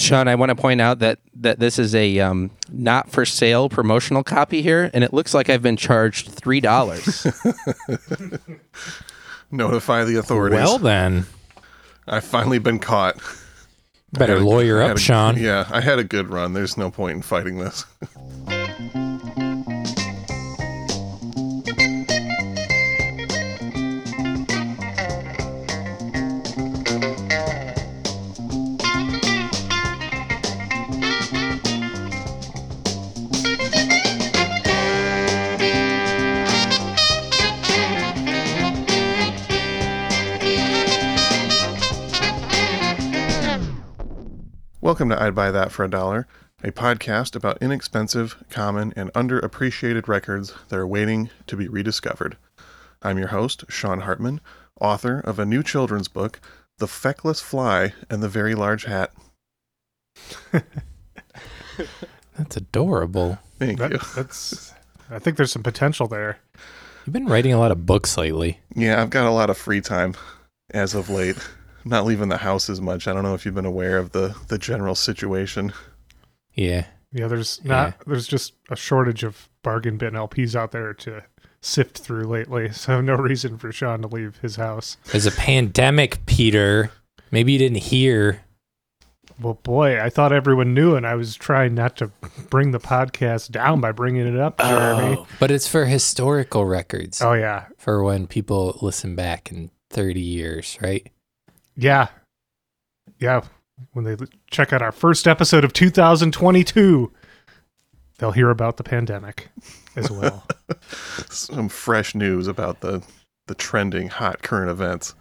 Sean, I want to point out that that this is a um, not for sale promotional copy here, and it looks like I've been charged three dollars. Notify the authorities. Well then, I've finally been caught. better I had a- lawyer up, a- Sean. Yeah, I had a good run. There's no point in fighting this. Welcome to I'd Buy That for a Dollar, a podcast about inexpensive, common, and underappreciated records that are waiting to be rediscovered. I'm your host, Sean Hartman, author of a new children's book, The Feckless Fly and the Very Large Hat. That's adorable. Thank That, you. that's. I think there's some potential there. You've been writing a lot of books lately. Yeah, I've got a lot of free time as of late. I'm not leaving the house as much. I don't know if you've been aware of the, the general situation. Yeah. Yeah, there's not. There's just a shortage of bargain bin LPs out there to sift through lately. So no reason for Sean to leave his house. There's a pandemic, Peter. Maybe you didn't hear. Well, boy, I thought everyone knew, and I was trying not to bring the podcast down by bringing it up, Jeremy. Oh, but it's for historical records. Oh yeah, For when people listen back in 30 years, right? Yeah, yeah. When they check out our first episode of 2022, they'll hear about the pandemic as well. Some fresh news about the, the trending hot current events.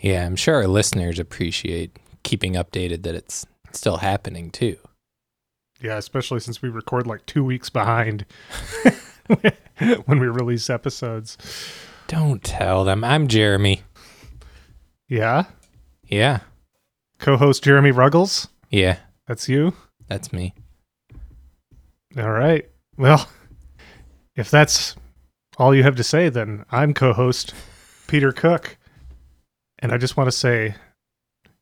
Yeah, I'm sure our listeners appreciate keeping updated that it's still happening too. Yeah, especially since we record like two weeks behind when we release episodes. Don't tell them. I'm Jeremy. Yeah. Yeah. Co host Jeremy Ruggles. Yeah. That's you. That's me. All right. Well, if that's all you have to say, then I'm co host Peter Cook. And I just want to say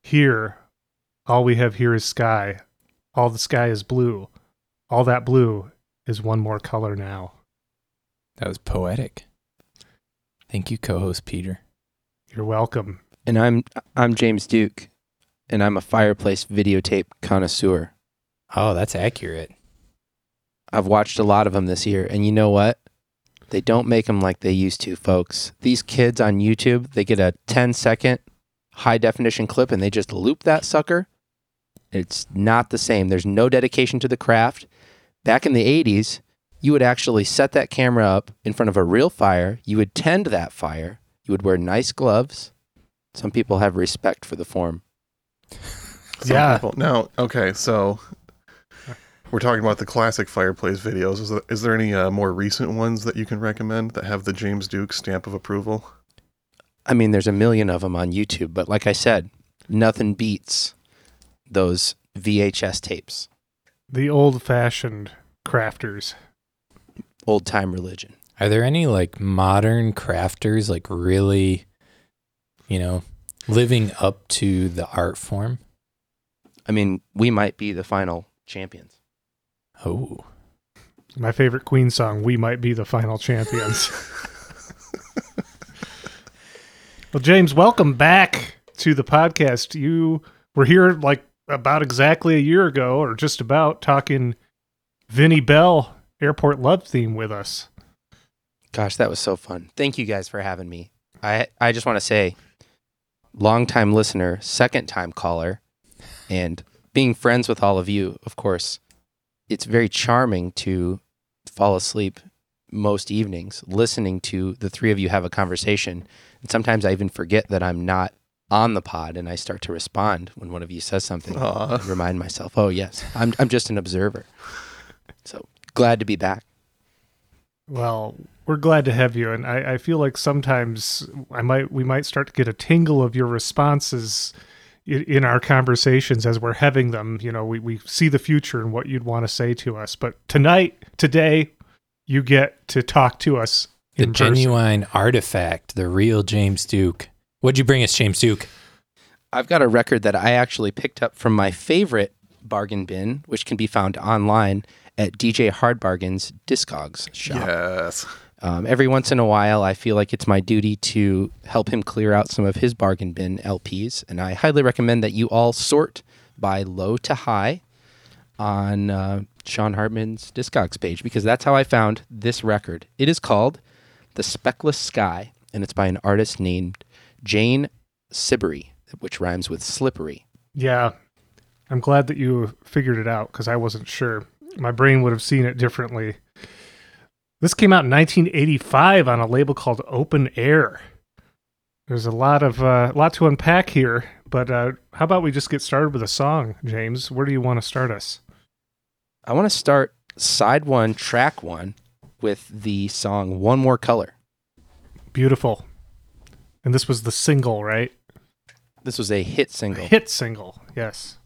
here, all we have here is sky. All the sky is blue. All that blue is one more color now. That was poetic. Thank you, co host Peter. You're welcome. And I'm I'm James Duke, and I'm a fireplace videotape connoisseur. Oh, that's accurate. I've watched a lot of them this year, and you know what? They don't make them like they used to, folks. These kids on YouTube, they get a 10 second high definition clip and they just loop that sucker. It's not the same. There's no dedication to the craft. Back in the 80s, you would actually set that camera up in front of a real fire. You would tend that fire. You would wear nice gloves. Some people have respect for the form. Some Yeah. people- Now, okay, so we're talking about the classic fireplace videos. Is there, is there any uh, more recent ones that you can recommend that have the James Duke stamp of approval? I mean, there's a million of them on YouTube, but like I said, nothing beats those VHS tapes. The old fashioned crafters. Old time religion. Are there any like modern crafters, like really, you know, living up to the art form? I mean, we might be the final champions. Oh, My favorite Queen song, We Might Be the Final Champions. well, James, welcome back to the podcast. You were here like about exactly a year ago, or just about, talking Vinnie Bell Airport Love theme with us. Gosh, that was so fun. Thank you guys for having me. I I just want to say, long time listener, second time caller, and being friends with all of you, of course, it's very charming to fall asleep most evenings listening to the three of you have a conversation. And sometimes I even forget that I'm not on the pod and I start to respond when one of you says something. Aw. Remind myself, oh yes, I'm I'm just an observer. So glad to be back. Well, we're glad to have you, and I, I feel like sometimes I might we might start to get a tingle of your responses in, in our conversations as we're having them. You know, we, we see the future and what you'd want to say to us. But tonight, today, you get to talk to us. the in person. genuine artifact, the real James Duke. What'd you bring us, James Duke? I've got a record that I actually picked up from my favorite Bargain Bin, which can be found online at DJ Hard Bargain's Discogs shop. Yes. Um, every once in a while, I feel like it's my duty to help him clear out some of his bargain bin LPs, and I highly recommend that you all sort by low to high on uh, Sean Hartman's Discogs page because that's how I found this record. It is called The Speckless Sky, and it's by an artist named Jane Siberry, which rhymes with slippery. Yeah. I'm glad that you figured it out because I wasn't sure. My brain would have seen it differently. This came out in 1985 on a label called Open Air. There's a lot of uh, lot to unpack here, but uh, how about we just get started with a song, James? Where do you want to start us? I want to start side one, track one, with the song One More Color. Beautiful. And this was the single, right? This was a hit single. Hit single, yes.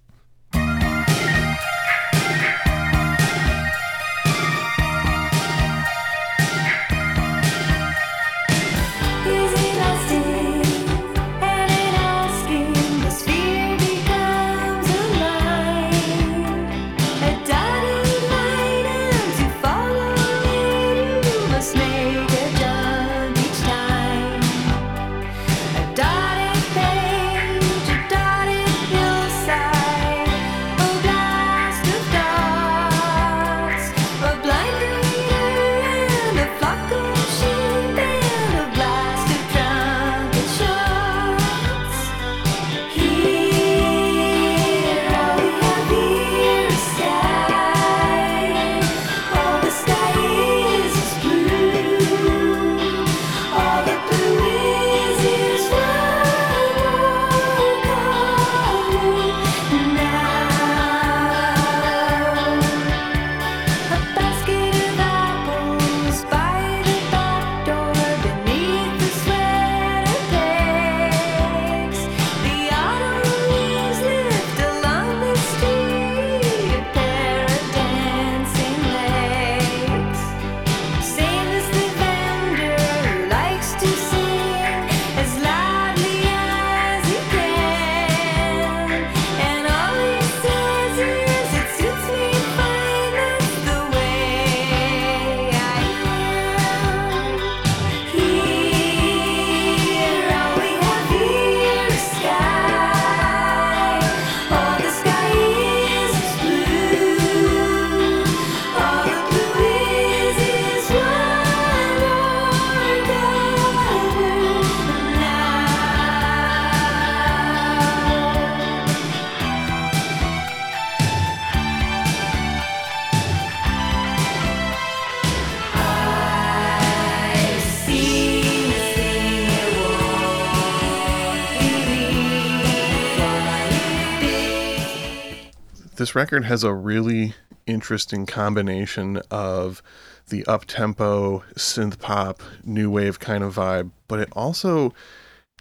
This record has a really interesting combination of the up tempo synth pop new wave kind of vibe, but it also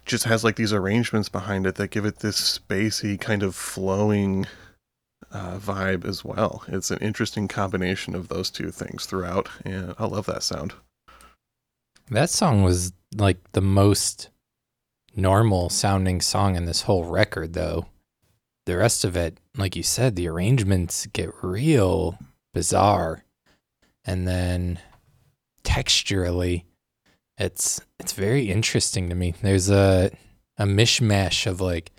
just has like these arrangements behind it that give it this spacey kind of flowing uh, vibe as well. It's an interesting combination of those two things throughout, and I love that sound. That song was like the most normal sounding song in this whole record, though. The rest of it, like you said, the arrangements get real bizarre. And then texturally, it's it's very interesting to me. There's a a mishmash of like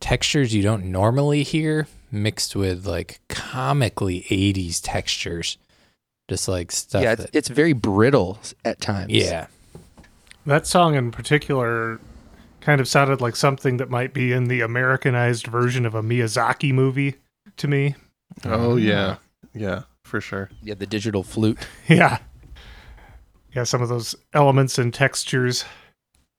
textures you don't normally hear mixed with like comically 80s textures. Just like stuff yeah, it's, that it's very brittle at times. Yeah. That song in particular kind of sounded like something that might be in the Americanized version of a Miyazaki movie to me. Oh yeah, yeah, for sure. Yeah, the digital flute. Yeah. Yeah, some of those elements and textures.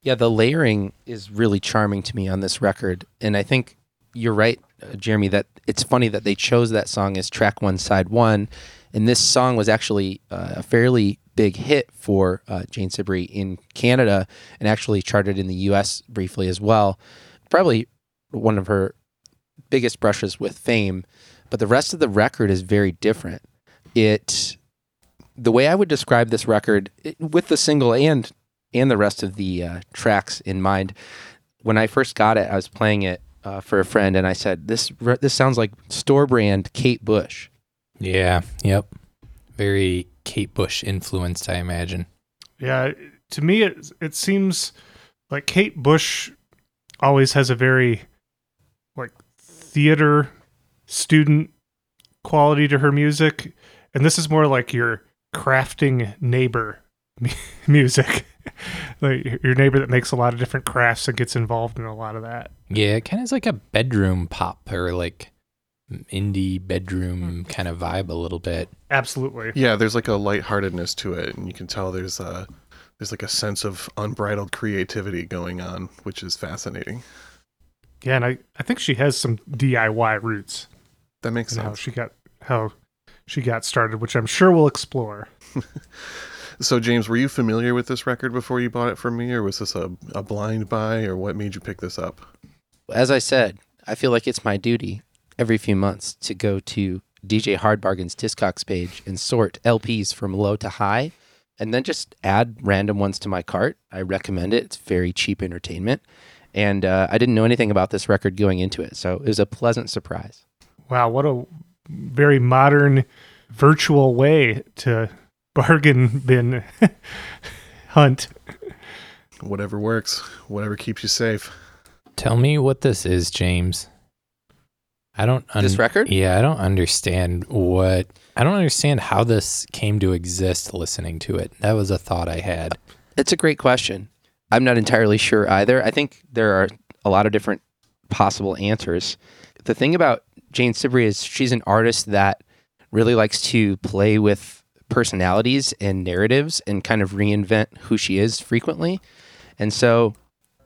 Yeah, the layering is really charming to me on this record, and I think you're right, uh, Jeremy. That it's funny that they chose that song as track one, side one, and this song was actually uh, a fairly big hit for uh, Jane Siberry in Canada, and actually charted in the U.S. briefly as well. Probably one of her biggest brushes with fame, but the rest of the record is very different. It the way I would describe this record it- with the single and and the rest of the uh, tracks in mind. When I first got it, I was playing it uh, for a friend, and I said, "This re- this sounds like store brand Kate Bush." Yeah. Yep. Very Kate Bush influenced, I imagine. Yeah, to me it it seems like Kate Bush always has a very like theater student quality to her music, and this is more like your crafting neighbor music. like your neighbor that makes a lot of different crafts and gets involved in a lot of that. Yeah, it kind of is like a bedroom pop or like indie bedroom hmm. kind of vibe a little bit. Absolutely. Yeah, there's like a lightheartedness to it, and you can tell there's a there's like a sense of unbridled creativity going on, which is fascinating. Yeah, and I, I think she has some DIY roots That makes and how sense. she got how she got started, which I'm sure we'll explore. So, James, were you familiar with this record before you bought it from me, or was this a, a blind buy, or what made you pick this up? As I said, I feel like it's my duty every few months to go to DJ Hard Bargain's Discogs page and sort LPs from low to high, and then just add random ones to my cart. I recommend it. It's very cheap entertainment, and uh, I didn't know anything about this record going into it, so it was a pleasant surprise. Wow, what a very modern virtual way to bargain bin hunt. Whatever works, whatever keeps you safe. Tell me what this is, James. I don't This record? Yeah, I don't understand what I don't understand how this came to exist listening to it. That was a thought I had. It's a great question. I'm not entirely sure either. I think there are a lot of different possible answers. The thing about Jane Siberry is she's an artist that really likes to play with personalities and narratives and kind of reinvent who she is frequently. And so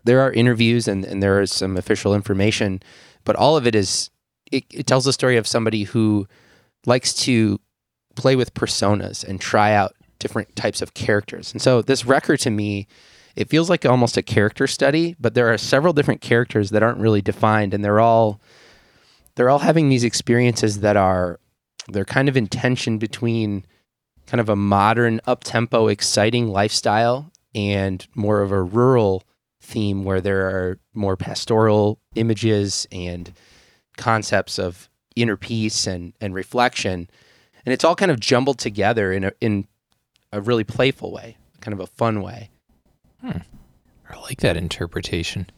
there are interviews and, and there is some official information, but all of it is, it, it tells the story of somebody who likes to play with personas and try out different types of characters. And so this record to me, it feels like almost a character study, but there are several different characters that aren't really defined and they're all they're all having these experiences that are they're kind of in tension between kind of a modern up-tempo exciting lifestyle and more of a rural theme where there are more pastoral images and concepts of inner peace and, and reflection and it's all kind of jumbled together in a in a really playful way, kind of a fun way. I like that interpretation.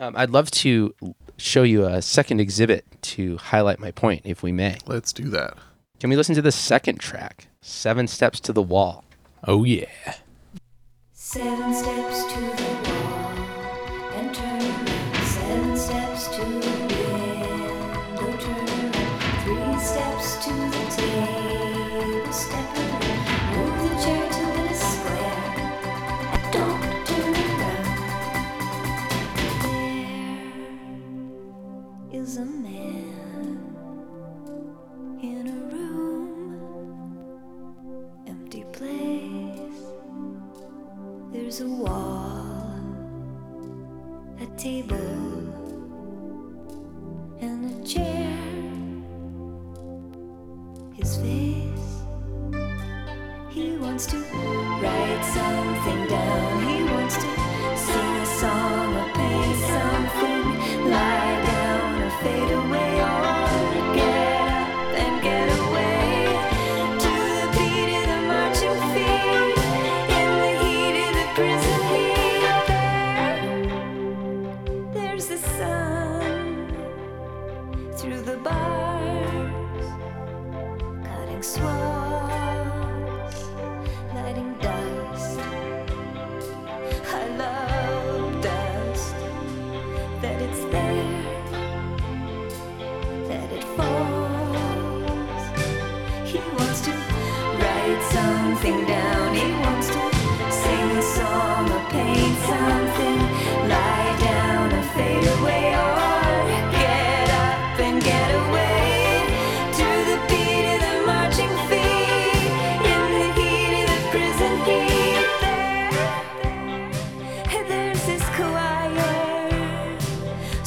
Um, I'd love to show you a second exhibit to highlight my point, if we may. Let's do that. Can we listen to the second track, Seven Steps to the Wall? Oh yeah. Seven steps to the is a man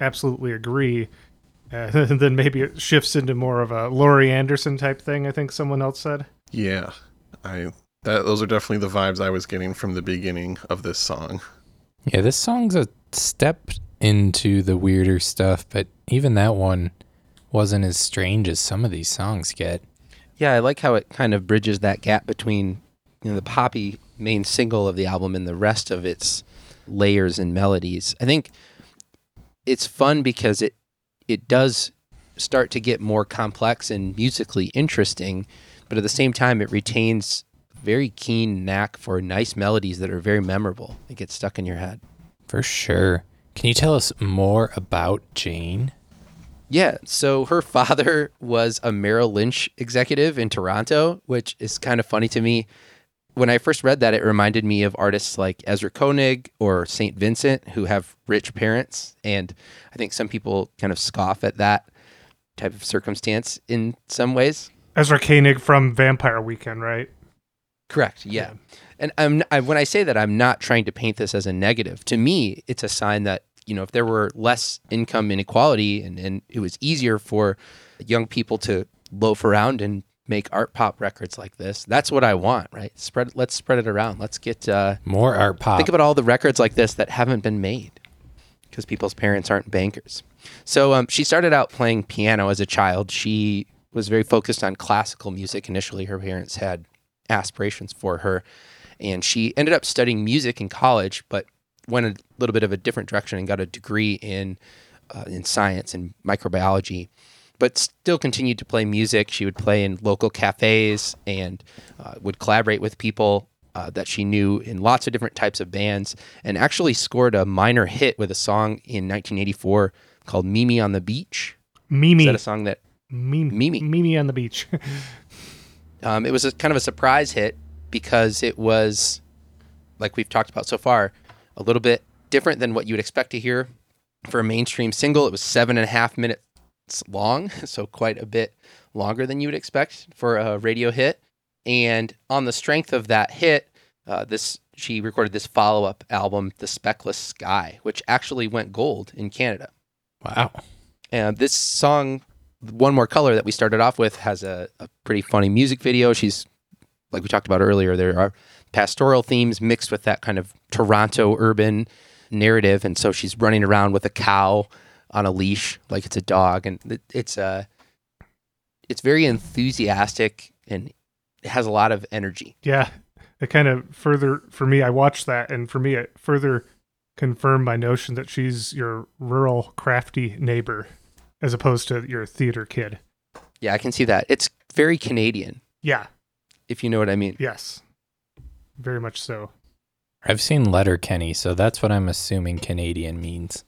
absolutely agree. Uh, and then maybe it shifts into more of a Laurie Anderson type thing. I think someone else said. Yeah, I that those are definitely the vibes I was getting from the beginning of this song. Yeah, this song's a step into the weirder stuff, but even that one wasn't as strange as some of these songs get. Yeah, I like how it kind of bridges that gap between you know the poppy main single of the album and the rest of its layers and melodies. I think it's fun because it it does start to get more complex and musically interesting, but at the same time it retains a very keen knack for nice melodies that are very memorable. They get stuck in your head. For sure. Can you tell us more about Jane? Yeah, so her father was a Merrill Lynch executive in Toronto, which is kind of funny to me. When I first read that, it reminded me of artists like Ezra Koenig or St. Vincent who have rich parents. And I think some people kind of scoff at that type of circumstance in some ways. Ezra Koenig from Vampire Weekend, right? Correct. Yeah. And I'm I, when I say that, I'm not trying to paint this as a negative. To me, it's a sign that you know if there were less income inequality and, and it was easier for young people to loaf around and make art pop records like this, that's what I want. Right? Spread. Let's spread it around. Let's get. Uh, More art pop. Think about all the records like this that haven't been made because people's parents aren't bankers. So um, she started out playing piano as a child. She was very focused on classical music initially. Her parents had aspirations for her, and she ended up studying music in college, but went a little bit of a different direction and got a degree in uh, in science and microbiology. But still continued to play music. She would play in local cafes and uh, would collaborate with people uh, that she knew in lots of different types of bands, and actually scored a minor hit with a song in 1984 called "Mimi on the Beach." Mimi. Is that a song that Mimi. Mimi. Mimi on the beach. Um, it was a kind of a surprise hit because it was, like we've talked about so far, a little bit different than what you would expect to hear for a mainstream single. It was seven and a half minutes long, so quite a bit longer than you would expect for a radio hit. And on the strength of that hit, uh, this she recorded this follow-up album, "The Speckless Sky," which actually went gold in Canada. wow. And this song, One More Color, that we started off with, has a, a pretty funny music video. She's, like we talked about earlier, there are pastoral themes mixed with that kind of Toronto urban narrative. And so she's running around with a cow on a leash like it's a dog. And it, it's, uh, it's very enthusiastic and it has a lot of energy. yeah. It kind of further, for me, I watched that, and for me, it further confirmed my notion that she's your rural, crafty neighbor as opposed to your theater kid. Yeah, I can see that. It's very Canadian, Yeah. if you know what I mean. Yes. Very much so. I've seen Letterkenny, so that's what I'm assuming Canadian means.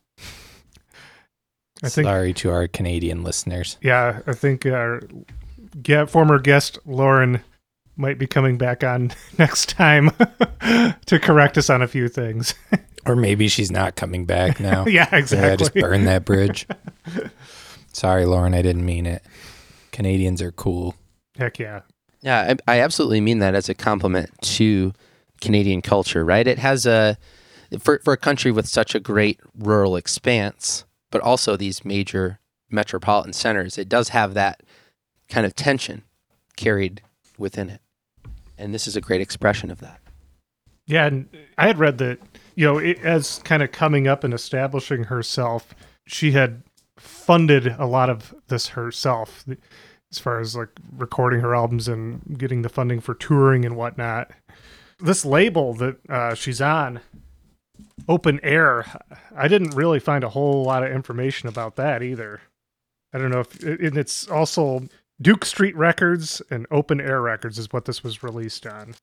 I think Sorry to our Canadian listeners. Yeah, I think our ge- former guest Lauren might be coming back on next time to correct us on a few things. Or maybe she's not coming back now. yeah, exactly. Yeah, exactly. just burn that bridge. Sorry, Lauren, I didn't mean it. Canadians are cool. Heck yeah. Yeah, I, I absolutely mean that as a compliment to Canadian culture, right? It has a for for a country with such a great rural expanse, but also these major metropolitan centers, it does have that kind of tension carried within it. And this is a great expression of that. Yeah, and I had read that, you know, it, as kind of coming up and establishing herself, she had funded a lot of this herself as far as like recording her albums and getting the funding for touring and whatnot. This label that uh, she's on, Open Air, I didn't really find a whole lot of information about that either. I don't know if, and it's also Duke Street Records and Open Air Records is what this was released on.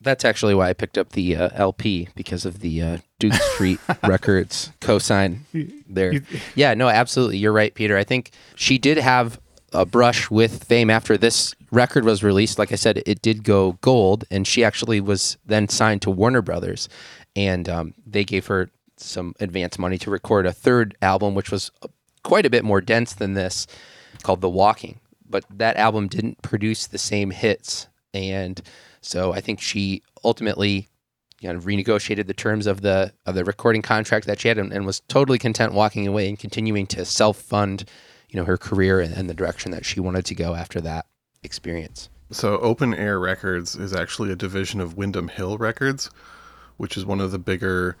That's actually why I picked up the uh, LP because of the uh, Duke Street Records cosign there. Yeah, no, absolutely. You're right, Peter. I think she did have a brush with fame after this record was released. Like I said, it did go gold, and she actually was then signed to Warner Brothers, and um, they gave her some advance money to record a third album, which was quite a bit more dense than this, called The Walking. But that album didn't produce the same hits, and so I think she ultimately you know, renegotiated the terms of the of the recording contract that she had and, and was totally content walking away and continuing to self fund, you know, her career and, and the direction that she wanted to go after that experience. So Open Air Records is actually a division of Windham Hill Records, which is one of the bigger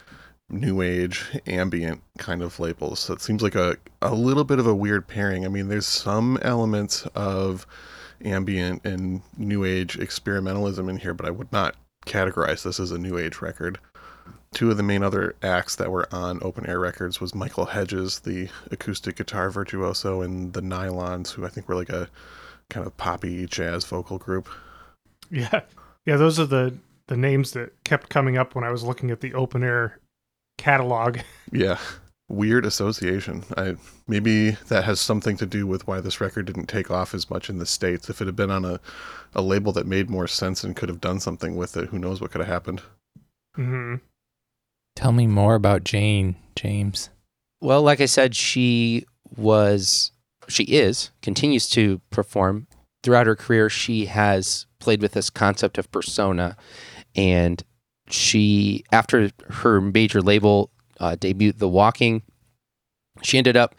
new age ambient kind of labels. So it seems like a, a little bit of a weird pairing. I mean, there's some elements of ambient and new age experimentalism in here, but I would not categorize this as a new age record. Two of the main other acts that were on Open Air Records was Michael Hedges, the acoustic guitar virtuoso, and the Nylons, who I think were like a kind of poppy jazz vocal group. Yeah. Yeah, those are the the names that kept coming up when I was looking at the open air catalog. Yeah. Weird association. I maybe that has something to do with why this record didn't take off as much in the States. If it had been on a, a label that made more sense and could have done something with it, who knows what could have happened. Mm-hmm. Tell me more about Jane, James. Well, like I said, she was, she is, continues to perform. Throughout her career, she has played with this concept of persona. And she, after her major label uh, debut, The Walking, she ended up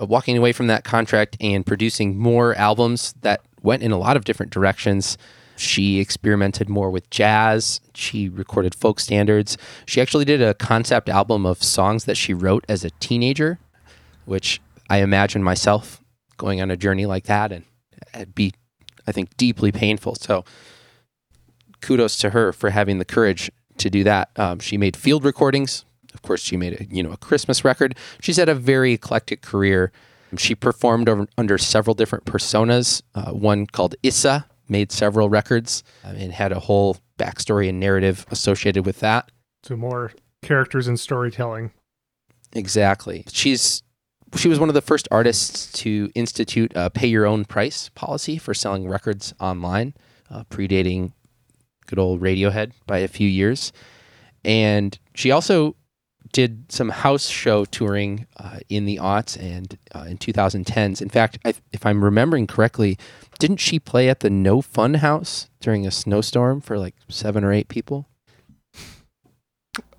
uh, walking away from that contract and producing more albums that went in a lot of different directions. She experimented more with jazz. She recorded folk standards. She actually did a concept album of songs that she wrote as a teenager, which I imagine myself going on a journey like that and it'd be, I think, deeply painful. So kudos to her for having the courage to do that. Um, she made field recordings. Of course, she made a you know a Christmas record. She's had a very eclectic career. She performed over, under several different personas. Uh, one called Issa made several records uh, and had a whole backstory and narrative associated with that. So more characters and storytelling. Exactly. She's she was one of the first artists to institute a pay your own price policy for selling records online, uh, predating good old Radiohead by a few years. And she also did some house show touring uh, in the aughts and uh, in 2010s. In fact, I, if I'm remembering correctly, didn't she play at the No Fun House during a snowstorm for like seven or eight people?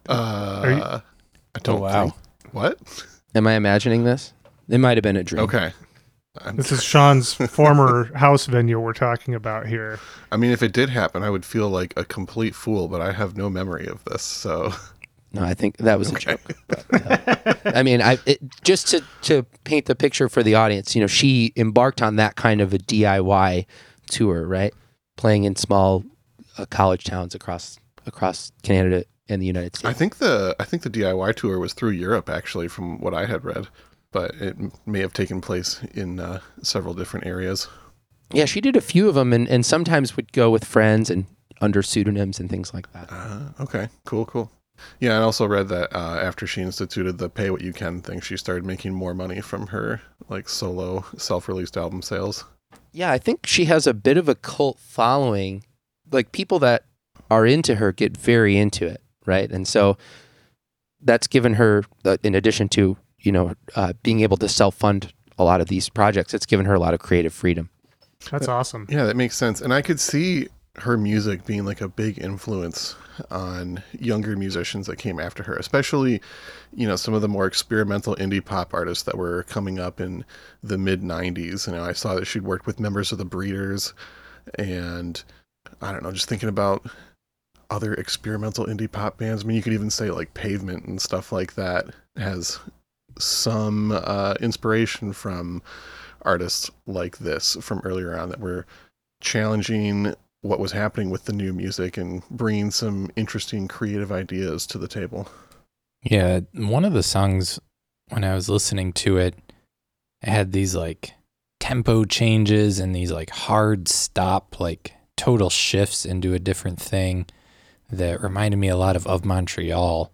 Uh, you- I don't Oh, wow. think- What? Am I imagining this? It might have been a dream. Okay. I'm, This is Sean's former house venue we're talking about here. I mean, if it did happen, I would feel like a complete fool, but I have no memory of this. So, No, I think that was a joke. But, uh, I mean, I it, just to to paint the picture for the audience. You know, she embarked on that kind of a DIY tour, right? Playing in small uh, college towns across across Canada and the United States. I think the I think the DIY tour was through Europe, actually, from what I had read, but it may have taken place in uh, several different areas. yeah, she did a few of them, and and sometimes would go with friends and under pseudonyms and things like that. Uh, okay, cool, cool. Yeah, I also read that uh, after she instituted the pay what you can thing, she started making more money from her like solo self-released album sales. Yeah, I think she has a bit of a cult following. Like people that are into her get very into it, right? And so that's given her, uh, in addition to you know uh, being able to self fund a lot of these projects, it's given her a lot of creative freedom. That's awesome. Yeah, that makes sense. And I could see her music being like a big influence on younger musicians that came after her, especially, you know, some of the more experimental indie pop artists that were coming up in the mid 90s. You know, I saw that she'd worked with members of the Breeders and I don't know, just thinking about other experimental indie pop bands. I mean, you could even say like Pavement and stuff like that has some uh, inspiration from artists like this from earlier on that were challenging what was happening with the new music and bringing some interesting creative ideas to the table. Yeah, one of the songs when I was listening to it, it had these like tempo changes and these like hard stop, like total shifts into a different thing that reminded me a lot of Of Montreal,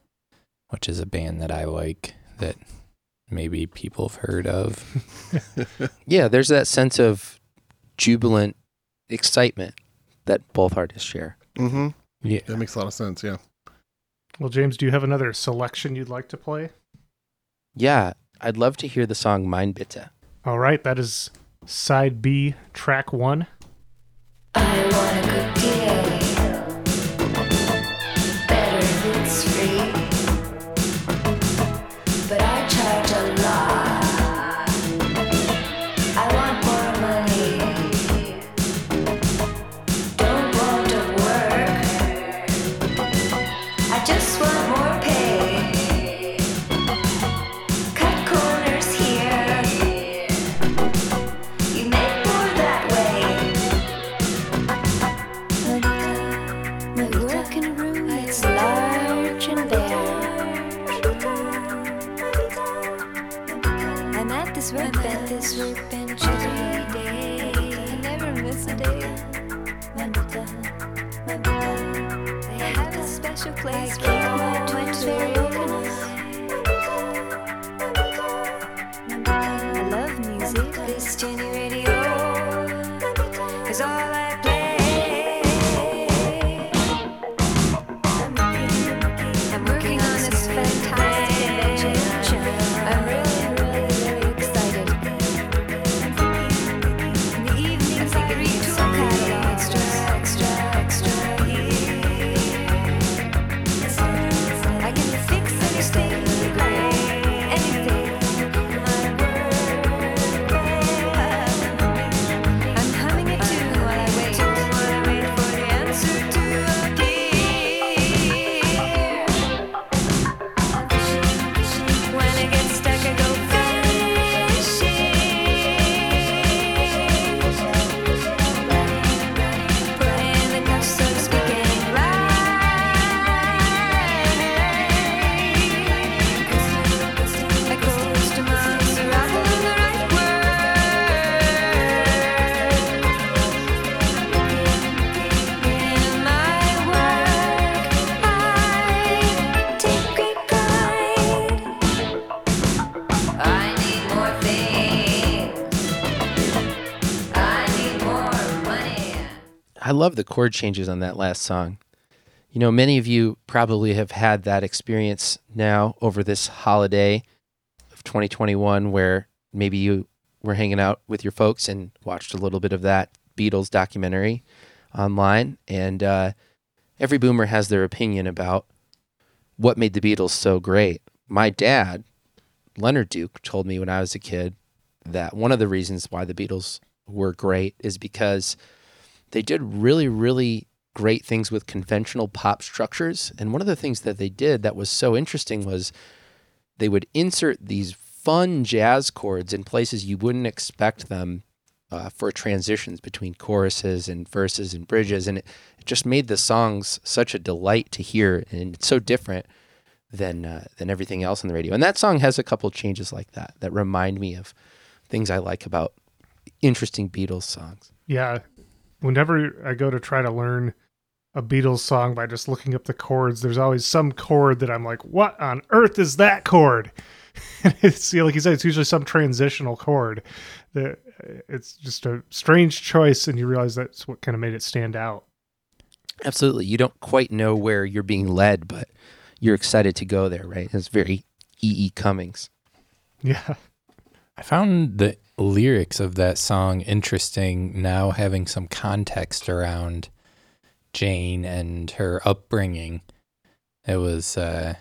which is a band that I like that maybe people have heard of. Yeah, there's that sense of jubilant excitement that both artists share. mm-hmm. Yeah. That makes a lot of sense. Yeah. Well, James, do you have another selection you'd like to play? Yeah, I'd love to hear the song Mein Bitte. All right, that is side B, track one. Love the chord changes on that last song. You know, many of you probably have had that experience now over this holiday of 2021 where maybe you were hanging out with your folks and watched a little bit of that Beatles documentary online. And uh, every boomer has their opinion about what made the Beatles so great. My dad, Leonard Duke, told me when I was a kid that one of the reasons why the Beatles were great is because they did really, really great things with conventional pop structures. And one of the things that they did that was so interesting was they would insert these fun jazz chords in places you wouldn't expect them uh, for transitions between choruses and verses and bridges. And it, it just made the songs such a delight to hear. And it's so different than, uh, than everything else on the radio. And that song has a couple changes like that that remind me of things I like about interesting Beatles songs. Yeah. Whenever I go to try to learn a Beatles song by just looking up the chords, there's always some chord that I'm like, what on earth is that chord? And it's you know, like you said, it's usually some transitional chord. That uh, it's just a strange choice, and you realize that's what kind of made it stand out. Absolutely. You don't quite know where you're being led, but you're excited to go there, right? It's very E. E. Cummings. Yeah. I found the lyrics of that song interesting now having some context around Jane and her upbringing. It was, uh,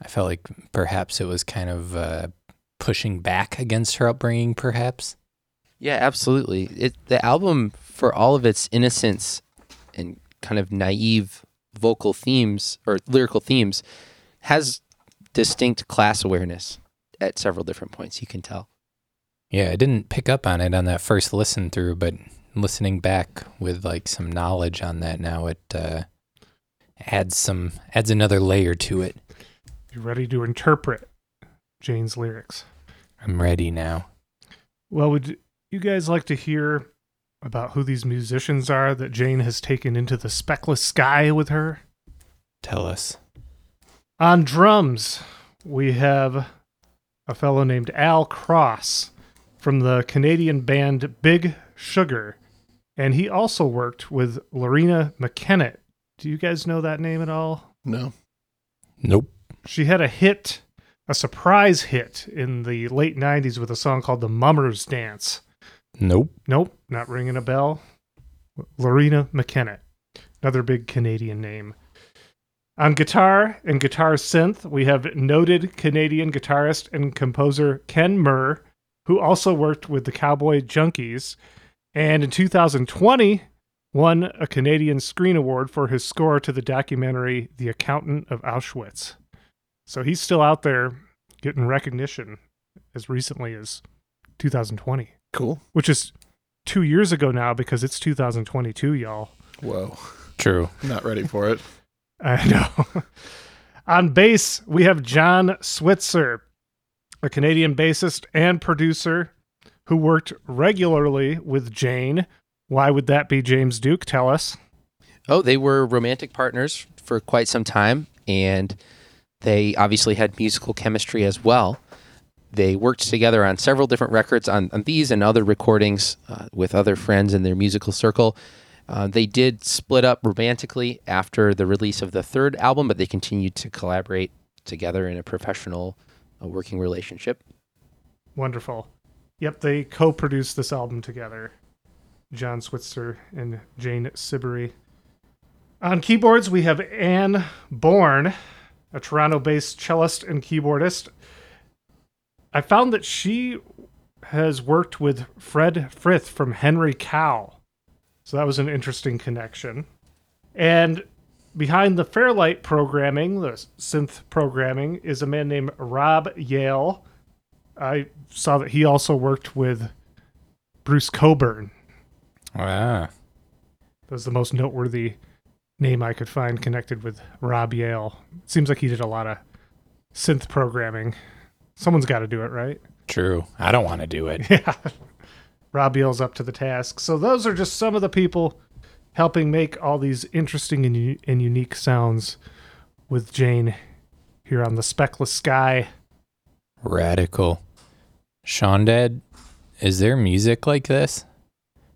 I felt like perhaps it was kind of uh, pushing back against her upbringing, perhaps. Yeah, absolutely. It the album for all of its innocence and kind of naive vocal themes or lyrical themes has distinct class awareness at several different points you can tell. Yeah, I didn't pick up on it on that first listen through, but listening back with like some knowledge on that now, it uh, adds some adds another layer to it. You ready to interpret Jane's lyrics? I'm ready now. Well, would you guys like to hear about who these musicians are that Jane has taken into the speckless sky with her? Tell us. On drums, we have a fellow named Al Cross from the Canadian band Big Sugar, and he also worked with Loreena McKennitt. Do you guys know that name at all? No. Nope. She had a hit, a surprise hit in the late 90s with a song called The Mummers Dance. Nope. Nope, not ringing a bell. Loreena McKennitt, another big Canadian name. On guitar and guitar synth, we have noted Canadian guitarist and composer Ken Myhr, who also worked with the Cowboy Junkies, and in 2020 won a Canadian Screen Award for his score to the documentary The Accountant of Auschwitz. So he's still out there getting recognition as recently as 2020 Cool. which is two years ago now because it's 2022, y'all. Whoa. True. Not ready for it. I know. On bass, we have John Switzer, a Canadian bassist and producer who worked regularly with Jane. Why would that be James Duke? Tell us. Oh, they were romantic partners for quite some time, and they obviously had musical chemistry as well. They worked together on several different records on, on these and other recordings uh, with other friends in their musical circle. Uh, they did split up romantically after the release of the third album, but they continued to collaborate together in a professional uh, working relationship. Wonderful. Yep, they co-produced this album together. John Switzer and Jane Siberry. On keyboards, we have Anne Bourne, a Toronto-based cellist and keyboardist. I found that she has worked with Fred Frith from Henry Cow. So that was an interesting connection. And behind the Fairlight programming, the synth programming, is a man named Rob Yale. I saw that he also worked with Bruce Cockburn. Wow. That was the most noteworthy name I could find connected with Rob Yale. Seems like he did a lot of synth programming. Someone's got to do it, right? True. I don't want to do it. Yeah. Rob Yale's up to the task. So those are just some of the people helping make all these interesting and, u- and unique sounds with Jane here on the speckless sky. Radical. Sean Dad, is there music like this?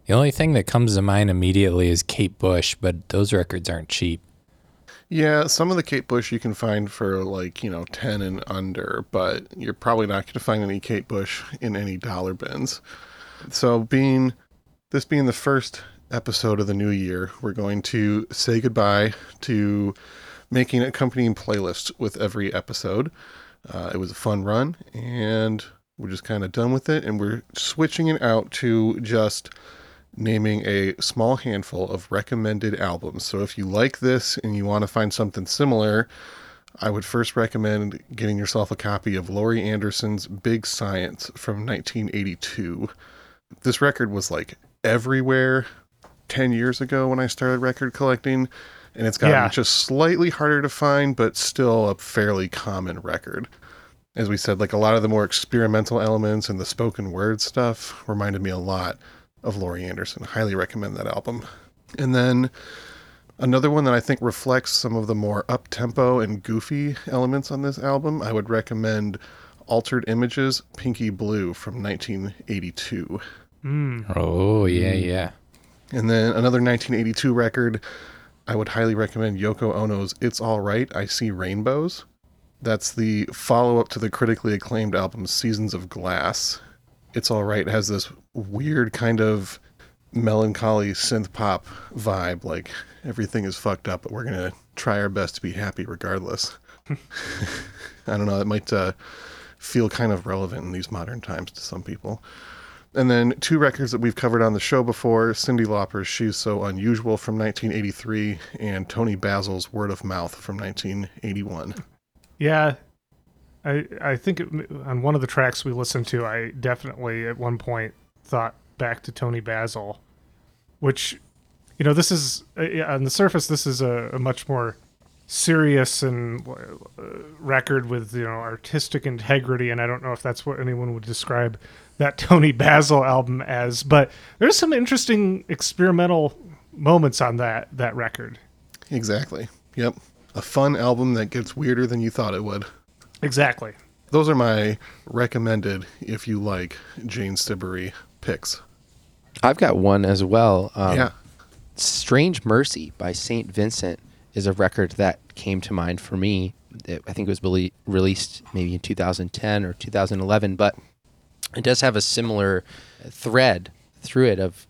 The only thing that comes to mind immediately is Kate Bush, but those records aren't cheap. Yeah, some of the Kate Bush you can find for like, you know, 10 and under, but you're probably not going to find any Kate Bush in any dollar bins. So, being this being the first episode of the new year, we're going to say goodbye to making accompanying playlists with every episode. Uh, it was a fun run, and we're just kind of done with it, and we're switching it out to just naming a small handful of recommended albums. So if you like this and you want to find something similar, I would first recommend getting yourself a copy of Laurie Anderson's Big Science from 1982. This record was like everywhere 10 years ago when I started record collecting, and it's gotten Yeah. just slightly harder to find, but still a fairly common record. As we said, like a lot of the more experimental elements and the spoken word stuff reminded me a lot of Laurie Anderson. Highly recommend that album. And then another one that I think reflects some of the more up tempo and goofy elements on this album, I would recommend Altered Images Pinky Blue from 1982. Mm. Oh, yeah, yeah. And then another 1982 record, I would highly recommend Yoko Ono's It's All Right, I See Rainbows. That's the follow up to the critically acclaimed album Seasons of Glass. It's All Right has this weird kind of melancholy synth pop vibe, like everything is fucked up, but we're going to try our best to be happy regardless. I don't know, it might uh, feel kind of relevant in these modern times to some people. And then two records that we've covered on the show before Cyndi Lauper's She's So Unusual from 1983 and Toni Basil's Word of Mouth from 1981. Yeah, I I think it, on one of the tracks we listened to, I definitely at one point thought back to Toni Basil, which you know this is uh, on the surface this is a, a much more serious and uh, record with you know artistic integrity, and I don't know if that's what anyone would describe that Toni Basil album as, but there's some interesting experimental moments on that that record. Exactly. Yep. A fun album that gets weirder than you thought it would. Exactly. Those are my recommended, if you like, Jane Siberry picks. I've got one as well. Um, yeah. Strange Mercy by St. Vincent is a record that came to mind for me. It- I think it was belie- released maybe in 2010 or 2011, but it does have a similar thread through it of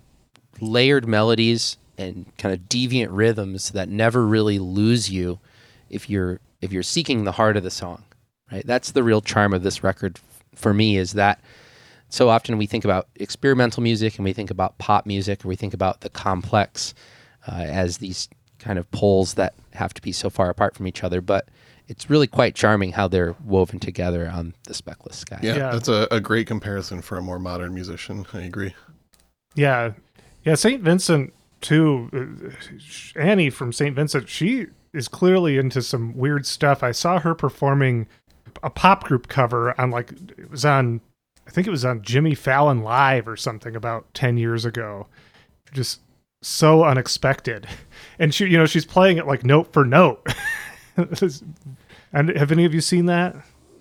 layered melodies and kind of deviant rhythms that never really lose you if you're if you're seeking the heart of the song right? That's the real charm of this record for me is that so often we think about experimental music and we think about pop music or we think about the complex uh, as these kind of poles that have to be so far apart from each other but it's really quite charming how they're woven together on the speckless sky Yeah. Yeah. That's a, a great comparison for a more modern musician. I agree. Yeah, yeah. Saint Vincent too. uh, Annie from Saint Vincent. She is clearly into some weird stuff. I saw her performing a pop group cover on like it was on. I think it was on Jimmy Fallon Live or something about ten years ago. Just so unexpected. And she, you know, she's playing it like note for note. and have any of you seen that?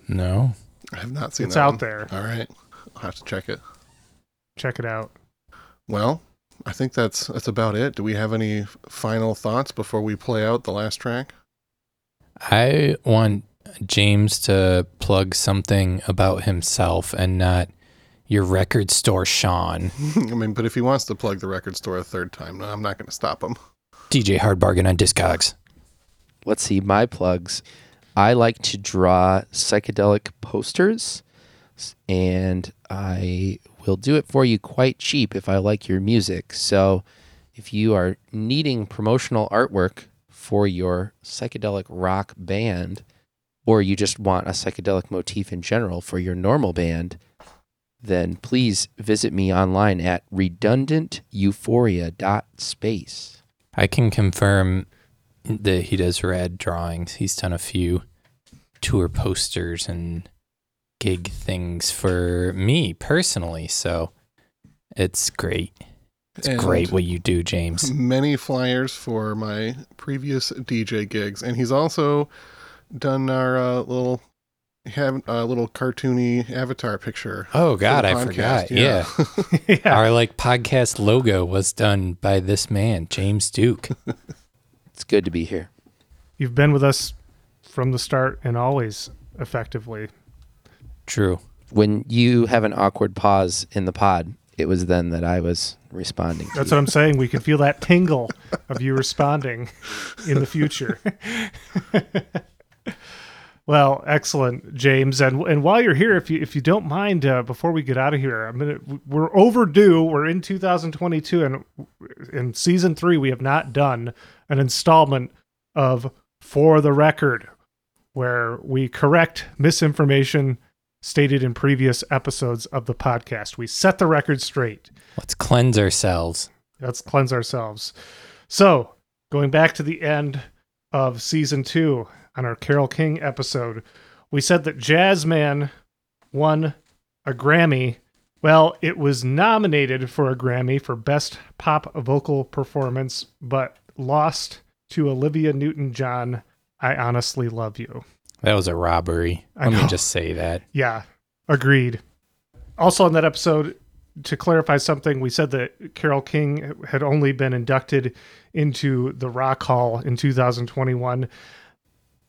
No. I have not seen It's that out one. there. All right. I'll have to check it. Check it out. Well, I think that's that's about it. Do we have any final thoughts before we play out the last track? I want James to plug something about himself and not your record store Sean. I mean, but if he wants to plug the record store a third time, I'm not going to stop him. DJ Hard Bargain on Discogs. Let's see my plugs. I like to draw psychedelic posters, and I will do it for you quite cheap if I like your music. So, if you are needing promotional artwork for your psychedelic rock band, or you just want a psychedelic motif in general for your normal band, then please visit me online at redundanteuphoria.space. I can confirm that he does rad drawings. He's done a few tour posters and gig things for me personally. So it's great. It's And great what you do, James. Many flyers for my previous DJ gigs, and he's also done our uh, little have a little cartoony avatar picture. Oh God, I forgot. Yeah. yeah. Our like podcast logo was done by this man, James Duke. It's good to be here. You've been with us from the start and always effectively. True. When you have an awkward pause in the pod, it was then that I was responding. to That's what I'm saying. We can feel that tingle of you responding in the future. well, excellent, James. And and while you're here, if you if you don't mind, uh, before we get out of here, I'm gonna we're overdue. We're in 2022, and in season three, we have not done an installment of For the Record, where we correct misinformation stated in previous episodes of the podcast. We set the record straight. Let's cleanse ourselves. Let's cleanse ourselves. So, going back to the end of season two on our Carole King episode, we said that Jazzman won a Grammy. Well, it was nominated for a Grammy for Best Pop Vocal Performance, but lost to Olivia Newton John. I honestly love you. That was a robbery. I Let me just say that. Yeah, agreed. Also, on that episode, to clarify something, we said that Carole King had only been inducted into the Rock Hall in 2021.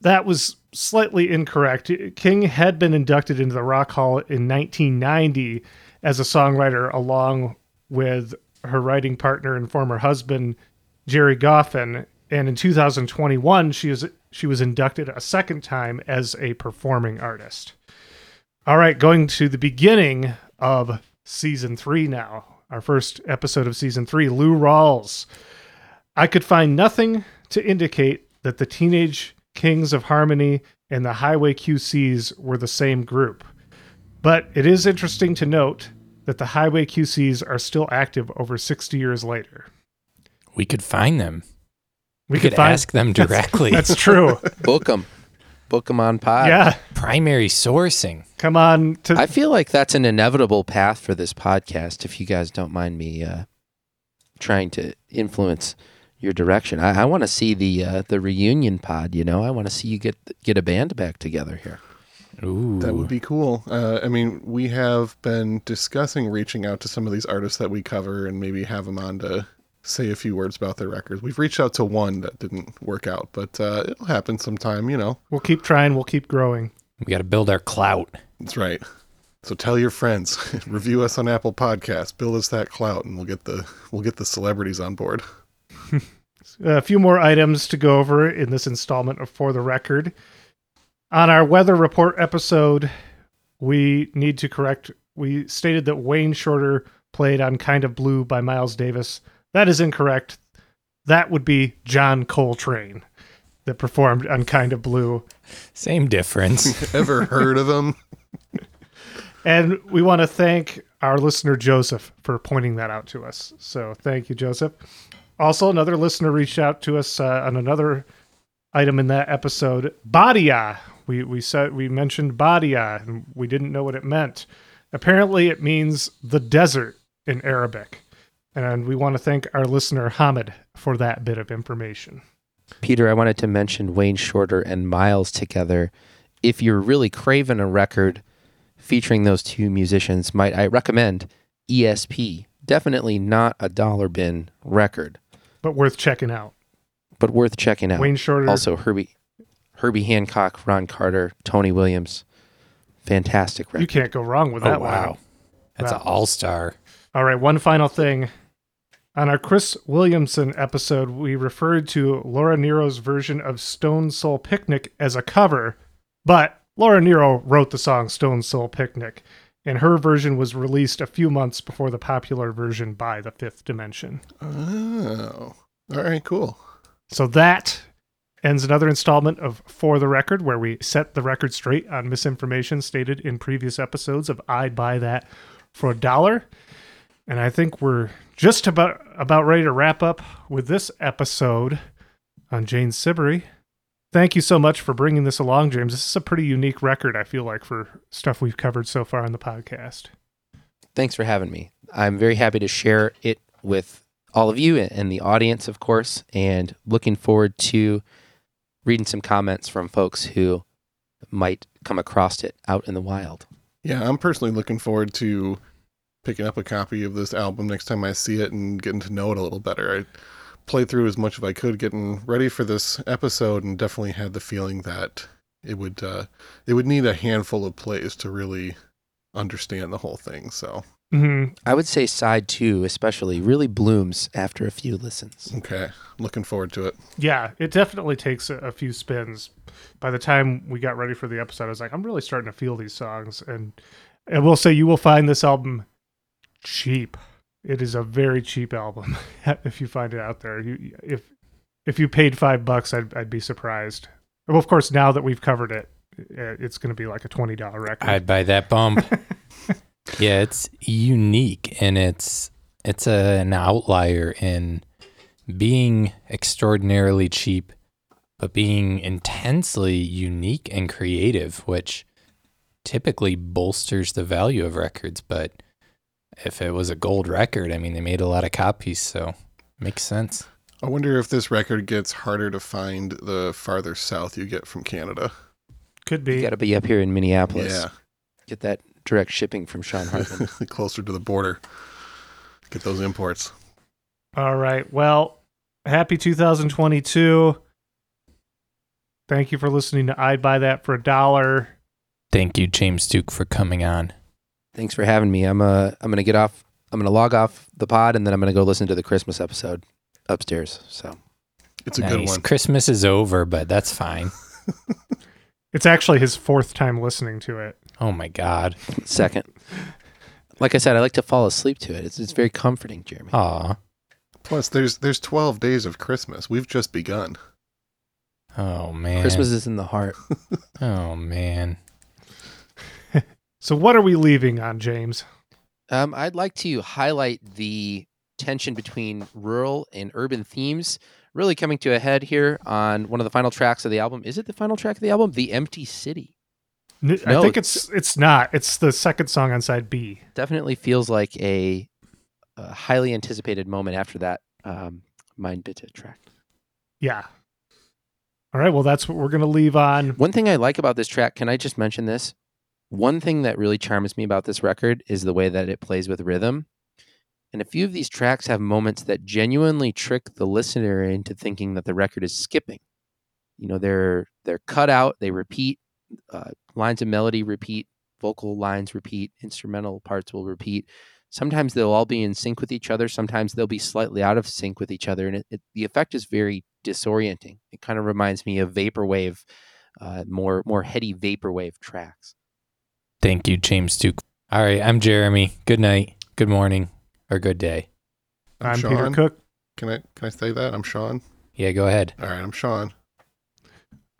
That was slightly incorrect. King had been inducted into the Rock Hall in 1990 as a songwriter, along with her writing partner and former husband, Gerry Goffin. And in 2021, she is she was inducted a second time as a performing artist. All right, going to the beginning of season three now. Our first episode of season three, Lou Rawls. I could find nothing to indicate that the Teenage Kings of Harmony and the Highway QCs were the same group. But it is interesting to note that the Highway QCs are still active over 60 years later. We could find them. We, We could find- ask them directly. That's true. Book them. Book them on pod. yeah. Primary sourcing. Come on to I feel like that's an inevitable path for this podcast. If you guys don't mind me uh, trying to influence your direction, I, I want to see the uh, the reunion pod. You know, I want to see you get get a band back together here. Ooh. That would be cool. Uh, I mean, we have been discussing reaching out to some of these artists that we cover and maybe have them on to say a few words about their records. We've reached out to one that didn't work out, but uh, it'll happen sometime, you know. we'll keep trying, we'll keep growing. We got to build our clout. That's right. So tell your friends, review us on Apple Podcasts, build us that clout, and we'll get the we'll get the celebrities on board. A few more items to go over in this installment of For the Record. On our weather report episode, we need to correct. We stated that Wayne Shorter played on Kind of Blue by Miles Davis. That is incorrect. That would be John Coltrane that performed on Kind of Blue. Same difference. Ever heard of them? And we want to thank our listener Joseph for pointing that out to us. So thank you, Joseph. Also, another listener reached out to us uh, on another item in that episode. Badia. We we said we mentioned Badia, and we didn't know what it meant. Apparently, it means the desert in Arabic. And we want to thank our listener, Hamid, for that bit of information. Peter, I wanted to mention Wayne Shorter and Miles together. If you're really craving a record featuring those two musicians, might I recommend ESP? Definitely not a dollar bin record, But worth checking out. but worth checking out. Wayne Shorter. Also, Herbie, Herbie Hancock, Ron Carter, Tony Williams, fantastic you can't go wrong with Oh, that wow. one. That's Wow. an all star. All right, one final thing. On our Cris Williamson episode, we referred to Laura Nyro's version of Stone Soul Picnic as a cover, but Laura Nyro wrote the song Stone Soul Picnic, and her version was released a few months before the popular version by the Fifth Dimension. Oh, all right, cool. So that ends another installment of For the Record, where we set the record straight on misinformation stated in previous episodes of I'd Buy That for a Dollar. And I think we're just about about ready to wrap up with this episode on Jane Siberry. Thank you so much for bringing this along, James. This is a pretty unique record, I feel like, for stuff we've covered so far on the podcast. Thanks for having me. I'm very happy to share it with all of you and the audience, of course, and looking forward to reading some comments from folks who might come across it out in the wild. Yeah, I'm personally looking forward to picking up a copy of this album next time I see it and getting to know it a little better. I played through as much as I could getting ready for this episode and definitely had the feeling that it would uh, it would need a handful of plays to really understand the whole thing. So hmm I would say side two, especially, really blooms after a few listens. okay, looking forward to it. Yeah, it definitely takes a, a few spins. By the time we got ready for the episode, I was like, I'm really starting to feel these songs, and I will say you will find this album cheap. It is a very cheap album if you find it out there. You if if you paid five bucks, I'd I'd be surprised. Well, of course, now that we've covered it, it's going to be like a twenty dollar record. I'd buy that bump. yeah, it's unique and it's it's a, an outlier in being extraordinarily cheap, but being intensely unique and creative, which typically bolsters the value of records. But if it was a gold record, I mean, they made a lot of copies, so makes sense. I wonder if this record gets harder to find the farther south you get from Canada. Could You be. got to be up here in Minneapolis. Yeah, Get that direct shipping from Sean Hartman. closer to the border. Get those imports. All right. Well, happy 2022. Thank you for listening to I'd Buy That for a Dollar. Thank you, James Duke, for coming on. Thanks for having me. I'm uh, I'm gonna get off. I'm gonna log off the pod, and then I'm gonna go listen to the Christmas episode upstairs. So It's a good one. Christmas is over, but that's fine. It's actually his fourth time listening to it. Oh my God. second, like I said, I like to fall asleep to it. It's it's very comforting, Jeremy. Aw. Plus, there's there's 12 days of Christmas. We've just begun. Oh man. Christmas is in the heart. Oh man. So, what are we leaving on, James? Um, I'd like to highlight the tension between rural and urban themes really coming to a head here on one of the final tracks of the album. Is it the final track of the album? The Empty City. I No, think it's it's not. It's the second song on side B. Definitely feels like a, a highly anticipated moment after that um, Mein Bitte track. Yeah. All right. Well, that's what we're gonna leave on. One thing I like about this track, can I just mention this? One thing that really charms me about this record is the way that it plays with rhythm. And a few of these tracks have moments that genuinely trick the listener into thinking that the record is skipping. You know, they're they're cut out, they repeat, uh, lines of melody repeat, vocal lines repeat, instrumental parts will repeat. Sometimes they'll all be in sync with each other. Sometimes they'll be slightly out of sync with each other, and it, it, the effect is very disorienting. It kind of reminds me of vaporwave uh, more more heady vaporwave tracks. Thank you, James Duke. All right, I'm Jeremy. Good night, good morning, or good day. I'm, I'm Sean. Peter Cook. Can I can I say that? I'm Sean. Yeah, go ahead. All right, I'm Sean.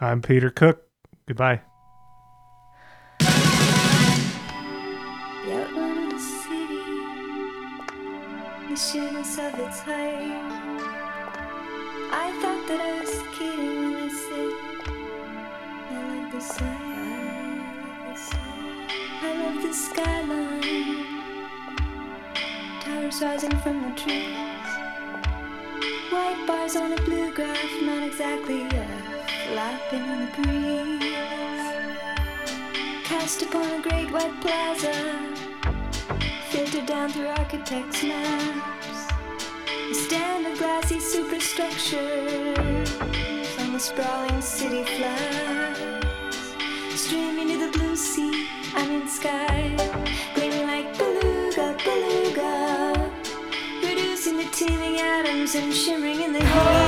I'm Peter Cook. Goodbye. The of city, the of its height. I thought that I was kidding when I said I love the sight, I love the skyline, towers rising from the trees. White bars on a blue graph, not exactly a flapping in the breeze. Cast upon a great white plaza, filtered down through architects' maps. A stand of glassy superstructures on the sprawling city flats. And shimmering in the haze.